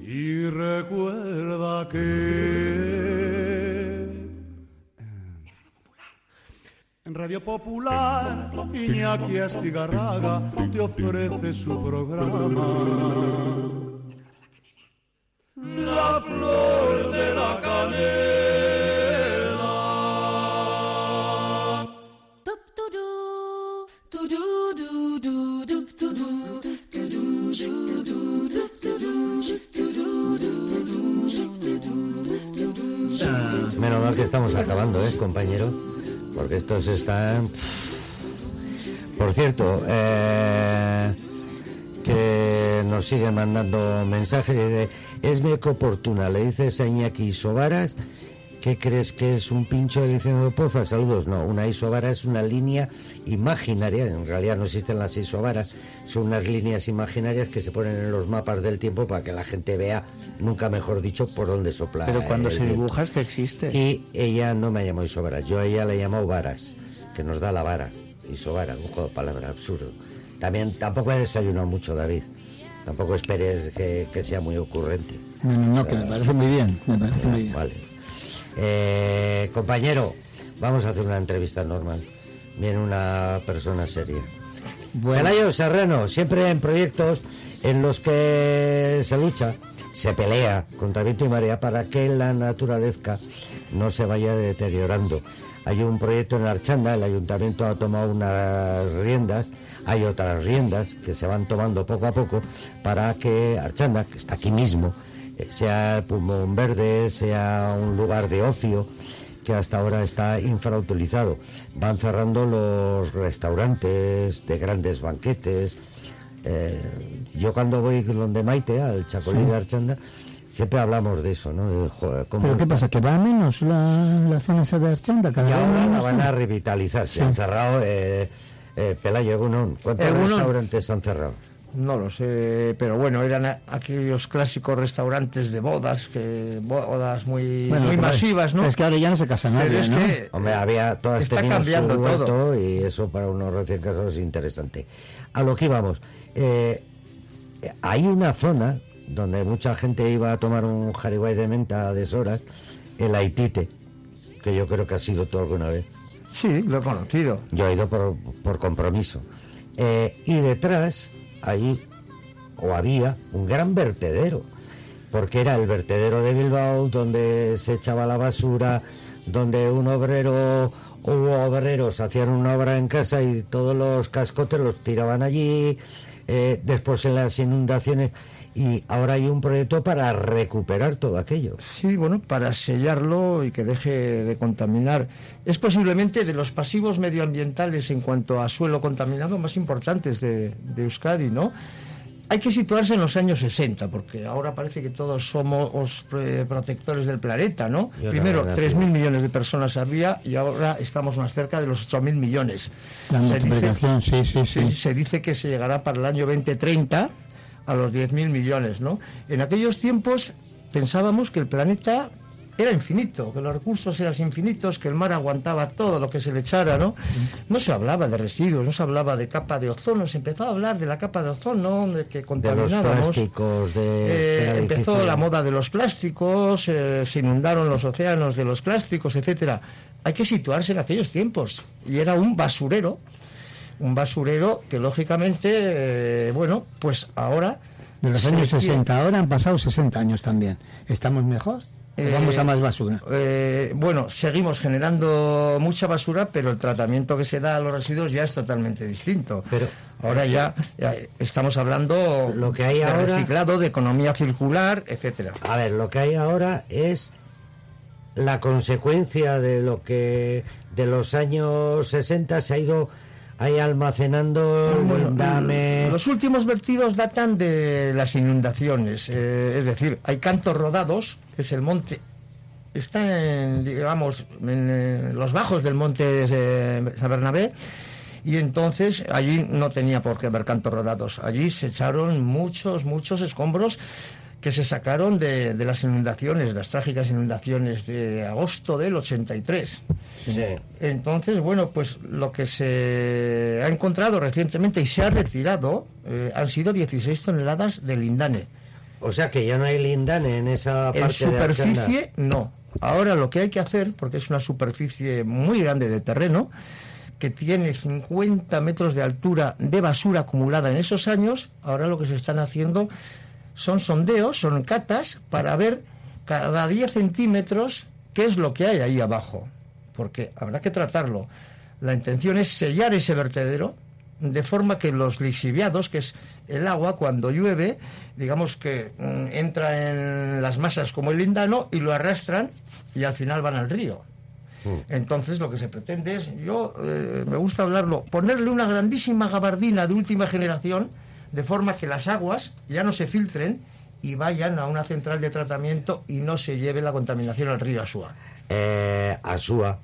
Y recuerda que en Radio Popular Iñaki Astigarraga te ofrece su programa. La flor Estos están... Por cierto, eh, que nos siguen mandando mensajes. Es mi oportuna, le dices a Iñaki ¿Qué crees que es un pincho de diciendo poza? Saludos. No, una isobara es una línea imaginaria. En realidad no existen las isobaras. Son unas líneas imaginarias que se ponen en los mapas del tiempo para que la gente vea, nunca mejor dicho, por dónde sopla. Pero cuando se viento. dibuja es que existe. Y ella no me llamó isobara. Yo a ella le llamó varas, que nos da la vara. Isobara, un juego de palabras absurdo. También tampoco he desayunado mucho, David. Tampoco esperes que, que sea muy ocurrente. No, no, no, que me parece muy bien, me parece muy bien. Vale. Eh, compañero, vamos a hacer una entrevista normal. Viene una persona seria. Bueno, Pelayo Serrano, siempre en proyectos en los que se lucha, se pelea contra viento y marea para que la naturaleza no se vaya deteriorando. Hay un proyecto en Archanda, el ayuntamiento ha tomado unas riendas, hay otras riendas que se van tomando poco a poco para que Archanda, que está aquí mismo, eh, sea el pulmón verde, sea un lugar de ocio que hasta ahora está infrautilizado. Van cerrando los restaurantes de grandes banquetes. Eh, yo cuando voy donde Maite, al Chacolí de Archanda, siempre hablamos de eso, ¿no? De, joder, cómo ¿Pero qué pasa? ¿Que va menos la, la zona esa de Archanda? Cada Y vez ahora la van a revitalizar. Se Sí. han cerrado, eh, eh, Pelayo Egunon, ¿cuántos Egunon. restaurantes han cerrado? No lo sé, pero bueno, eran aquellos clásicos restaurantes de bodas, que bodas muy, Bueno, muy masivas, ¿no? Es que ahora ya no se casa nadie, Pero es ¿no? que Hombre, había todas está cambiando todo. y eso para unos recién casados es interesante. A lo que íbamos, eh, hay una zona donde mucha gente iba a tomar un jariguay de menta a deshoras, el Haitite, que yo creo que ha sido tú alguna vez. Sí, lo he conocido. Yo he ido por, por compromiso. Eh, y detrás, ahí, o había, un gran vertedero, porque era el vertedero de Bilbao, donde se echaba la basura, donde un obrero o obreros hacían una obra en casa y todos los cascotes los tiraban allí, eh, después en las inundaciones, y ahora hay un proyecto para recuperar todo aquello. Sí, bueno, para sellarlo y que deje de contaminar. Es posiblemente de los pasivos medioambientales en cuanto a suelo contaminado más importantes de, de Euskadi, ¿no? Hay que situarse en los años 60, porque ahora parece que todos somos eh, protectores del planeta, ¿no? Yo Primero, había nacido. 3.000 millones de personas había y ahora estamos más cerca de los 8.000 millones. La Se dice- multiplicación, sí, sí, Sí, sí. se dice que se llegará para el año 2030 a los 10.000 millones, ¿no? En aquellos tiempos pensábamos que el planeta era infinito, que los recursos eran infinitos, que el mar aguantaba todo lo que se le echara, ¿no? No se hablaba de residuos, no se hablaba de capa de ozono, se empezó a hablar de la capa de ozono, de que De los contaminábamos. plásticos, de... Eh, empezó la moda de los plásticos, eh, se inundaron los océanos de los plásticos, etcétera. Hay que situarse en aquellos tiempos y era un basurero, un basurero que lógicamente, eh, bueno, pues ahora De los años quiere- 60, ahora han pasado 60 años también. ¿Estamos mejor? ¿O Eh, vamos a más basura? Eh, bueno, seguimos generando mucha basura, pero el tratamiento que se da a los residuos ya es totalmente distinto. Pero- ahora ya, ya estamos hablando Lo que hay de ahora- reciclado, de economía circular, etcétera. A ver, lo que hay ahora es la consecuencia de lo que de los años 60 se ha ido ahí almacenando Bueno. Los últimos vertidos datan de las inundaciones, eh, es decir, hay cantos rodados, que es el monte, está en, digamos, en eh, los bajos del monte de San Bernabé, y entonces allí no tenía por qué haber cantos rodados, allí se echaron muchos, muchos escombros que se sacaron de, de las inundaciones, las trágicas inundaciones de agosto del 83. Sí. Entonces, bueno, pues lo que se ha encontrado recientemente y se ha retirado eh, han sido 16 toneladas de lindane. O sea que ya no hay lindane en esa parte En de superficie, no. Ahora lo que hay que hacer, porque es una superficie muy grande de terreno, que tiene 50 metros de altura de basura acumulada en esos años, ahora lo que se están haciendo son sondeos, son catas, para ver cada 10 centímetros qué es lo que hay ahí abajo. Porque habrá que tratarlo. La intención es sellar ese vertedero de forma que los lixiviados, que es el agua cuando llueve, digamos que mm, entra en las masas como el lindano y lo arrastran y al final van al río. Entonces lo que se pretende es, yo eh, me gusta hablarlo, ponerle una grandísima gabardina de última generación de forma que las aguas ya no se filtren y vayan a una central de tratamiento y no se lleve la contaminación al río Asúa. eh, Asúa,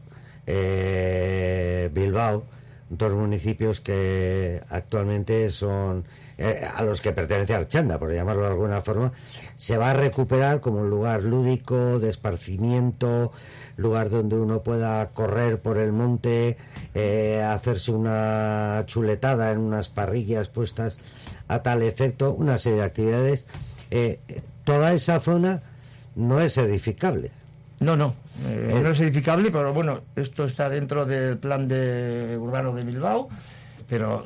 eh, Bilbao, dos municipios que actualmente son eh, a los que pertenece Archanda, por llamarlo de alguna forma, se va a recuperar como un lugar lúdico, de esparcimiento, lugar donde uno pueda correr por el monte, eh, hacerse una chuletada en unas parrillas puestas a tal efecto, una serie de actividades. Eh, toda esa zona no es edificable. No, no, eh, no es edificable, pero bueno, esto está dentro del plan de urbano de Bilbao, pero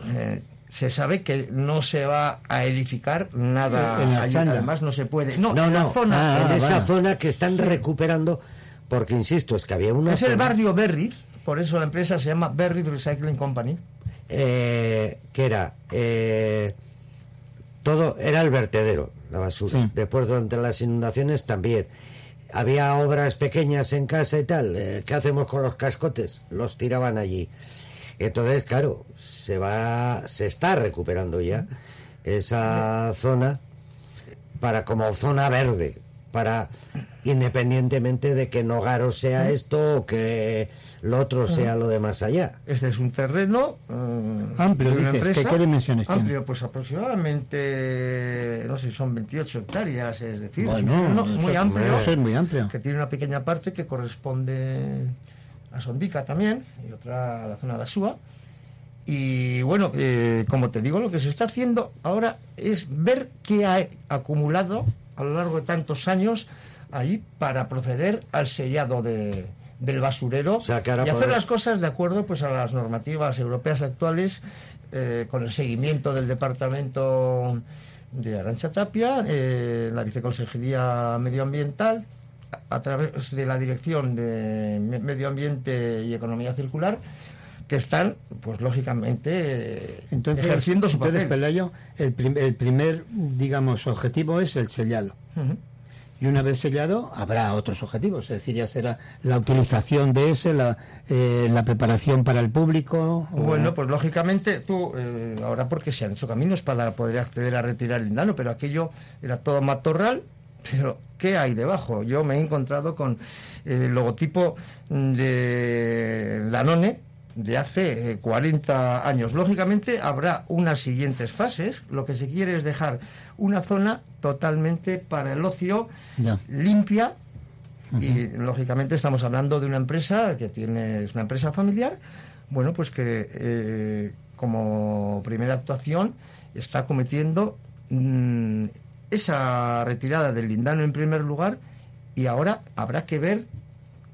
se sabe que no se va a edificar nada En allí, además no se puede. No, No, en no, zona, Ah, en esa zona que están recuperando, porque insisto, es que había una es el barrio Berry, por eso la empresa se llama Berry Recycling Company. eh, que era eh, todo era el vertedero, la basura. Sí. Después durante las inundaciones también había obras pequeñas en casa y tal. eh, ¿Qué hacemos con los cascotes? Los tiraban allí. Entonces, claro, se va, se está recuperando ya esa zona para como zona verde, para independientemente de que Nogaro sea esto o que lo otro sea lo de más allá. Este es un terreno eh, Amplio, de una dices, empresa. ¿qué- qué dimensiones tiene? Amplio, pues aproximadamente, no sé, son 28 hectáreas, es decir, Bueno, es un terreno eso muy es- amplio. eso es muy amplio. Que tiene una pequeña parte que corresponde a Sondica también y otra a la zona de Asúa. Y bueno, eh, como te digo, lo que se está haciendo ahora es ver qué ha acumulado a lo largo de tantos años ahí para proceder al sellado de- del basurero O sea, y hacer poder- las cosas de acuerdo pues a las normativas europeas actuales eh, con el seguimiento del departamento de Arancha Tapia, eh, la viceconsejería medioambiental a, través de la dirección de Me- medio ambiente y economía circular que están pues lógicamente Entonces, ejerciendo su entonces papel. Pelayo, el, prim- el primer, digamos, objetivo es el sellado. Y una vez sellado, habrá otros objetivos. Es decir, ya será la utilización de ese, la, eh, la preparación para el público. o- Bueno, pues lógicamente tú, eh, ahora porque se han hecho caminos para poder acceder a retirar el lindano, pero aquello era todo matorral, pero ¿qué hay debajo? Yo me he encontrado con el logotipo de Danone de hace eh, 40 años. Lógicamente habrá unas siguientes fases. Lo que se quiere es dejar una zona totalmente para el ocio, limpia, y lógicamente estamos hablando de una empresa que tiene, es una empresa familiar, bueno, pues que eh, como primera actuación está cometiendo mm, esa retirada del lindano en primer lugar y ahora habrá que ver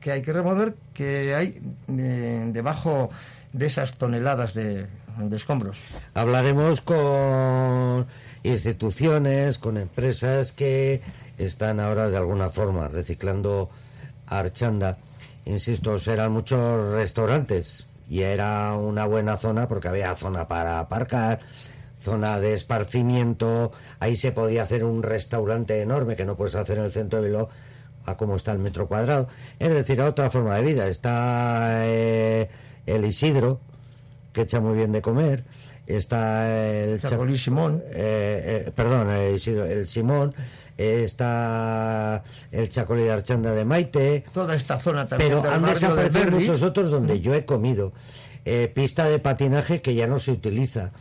que hay que remover que hay eh, debajo de esas toneladas de, de escombros. Hablaremos con instituciones, con empresas que están ahora de alguna forma reciclando Archanda. Insisto, serán muchos restaurantes y era una buena zona porque había zona para aparcar, zona de esparcimiento, ahí se podía hacer un restaurante enorme que no puedes hacer en el centro de Bilbao a cómo está el metro cuadrado. Es decir, a otra forma de vida. Está eh, el Isidro, que echa muy bien de comer. Está el Chacolí Simón. eh, eh, perdón, el, Isidro- el Simón. está el Chacolí de Archanda de Maite. Toda esta zona también Pero han de desaparecido muchos otros donde yo he comido. Eh, pista de patinaje que ya no se utiliza.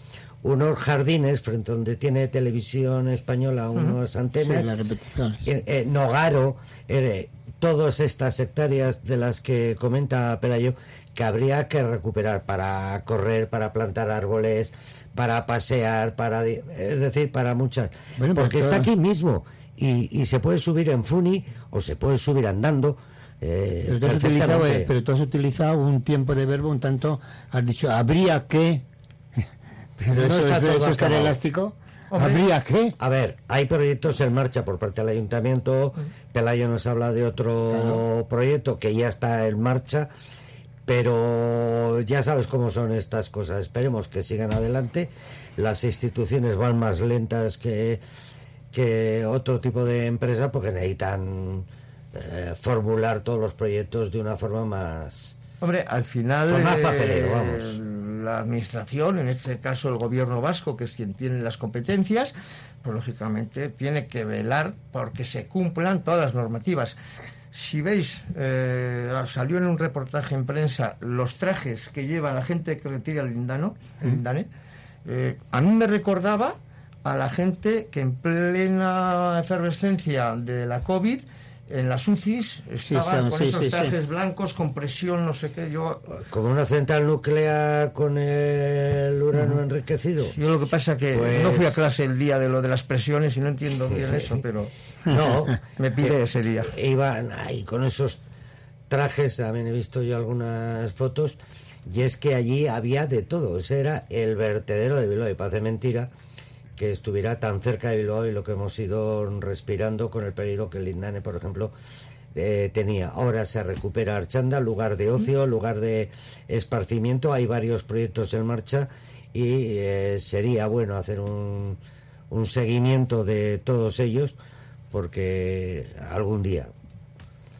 Unos jardines frente a donde tiene televisión española, unas antenas. Sí, las repeticiones. Eh, eh, Nogaro, eh, todas estas hectáreas de las que comenta Pelayo, que habría que recuperar para correr, para plantar árboles, para pasear, para es decir, para muchas. Bueno, pero Porque está aquí mismo y, y se puede subir en Funi o se puede subir andando. eh, Pero tú, has utilizado, perfectamente. eh, pero tú has utilizado un tiempo de verbo un tanto, has dicho, habría que, pero No eso, está eso es tan acabado. elástico, Hombre. habría que. A ver, hay proyectos en marcha por parte del ayuntamiento. Pelayo nos habla de otro proyecto que ya está en marcha, pero ya sabes cómo son estas cosas. Esperemos que sigan adelante. Las instituciones van más lentas que, que otro tipo de empresa porque necesitan eh, formular todos los proyectos de una forma más. Hombre, al final Con más eh, papeleo, vamos. La administración, en este caso el gobierno vasco, que es quien tiene las competencias, pues lógicamente tiene que velar porque se cumplan todas las normativas. Si veis, eh, salió en un reportaje en prensa los trajes que lleva la gente que retira el lindano, el lindane, eh, a mí me recordaba a la gente que en plena efervescencia de la COVID en las UCIs estaban sí, con sí, esos sí, trajes blancos con presión, no sé qué. Yo, Como una central nuclear con el urano enriquecido. yo lo que pasa que Pues- no fui a clase el día de lo de las presiones y no entiendo bien eso, pero No, me pide ese día. iban ahí con esos trajes, también he visto yo algunas fotos, y es que allí había de todo, ese era el vertedero de Bilbao, y parece mentira que estuviera tan cerca de Bilbao y lo que hemos ido respirando con el peligro que el Lindane, por ejemplo, eh, tenía. Ahora se recupera Archanda, lugar de ocio, lugar de esparcimiento, hay varios proyectos en marcha y eh, sería bueno hacer un, un seguimiento de todos ellos porque algún día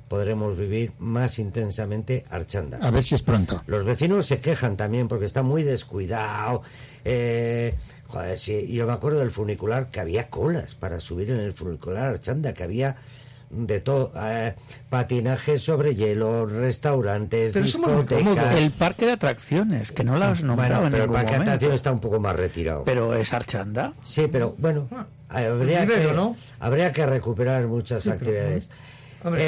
podremos vivir más intensamente Archanda. A ver si es pronto. Los vecinos se quejan también porque está muy descuidado. Eh, joder, sí, yo me acuerdo del funicular que había colas para subir en el funicular Archanda, que había de todo, eh, patinaje sobre hielo, restaurantes, Pero discotecas. El parque de atracciones, que no lo has nombrado Bueno, en pero el ningún parque de atracciones está un poco más retirado. Pero es Archanda. Sí, pero bueno, habría, Rivero, que, ¿no? habría que recuperar muchas Sí, pero, actividades. Hombre.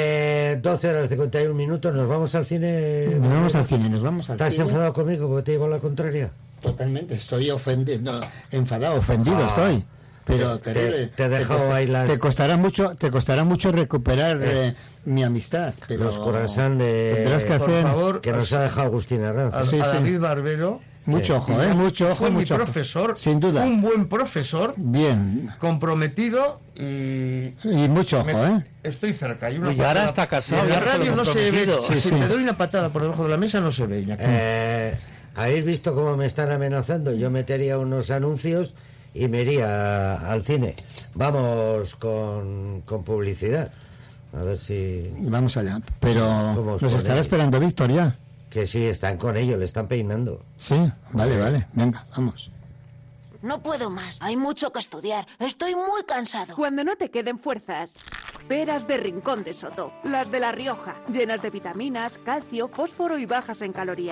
Eh, 12 horas 51 minutos, nos vamos al cine. Nos vamos al cine, nos vamos al ¿Estás cine. enfadado conmigo porque te llevo la contraria? Totalmente, estoy ofendido, no, enfadado, ofendido Ah. estoy. Pero Te- terrible. te he dejado costa- ahí las- te costará mucho, te costará mucho recuperar eh, mi amistad. Pero Los croissants de- tendrás que Por hacer favor, Que nos ha dejado Agustín a, Arranz. a Sí, sí. David Barbero. Mucho ojo, eh, mucho ojo, Fue mi ojo. profesor, Sin duda. un buen profesor, Bien. comprometido y Y mucho ojo, me- ¿eh? estoy cerca. Y, una Y ahora está casado, la radio no se ve. Si Sí, te doy una patada por debajo de la mesa, no se ve. Eh, ¿Habéis visto cómo me están amenazando? Yo metería unos anuncios y me iría al cine. Vamos con, con publicidad. A ver si... Vamos allá. Pero nos estará esperando Víctor ya. Que sí, están con ellos, le están peinando. Sí, vale, vale. Venga, vamos. No puedo más. Hay mucho que estudiar. Estoy muy cansado. Cuando no te queden fuerzas. Peras de Rincón de Soto, las de La Rioja, llenas de vitaminas, calcio, fósforo y bajas en calorías.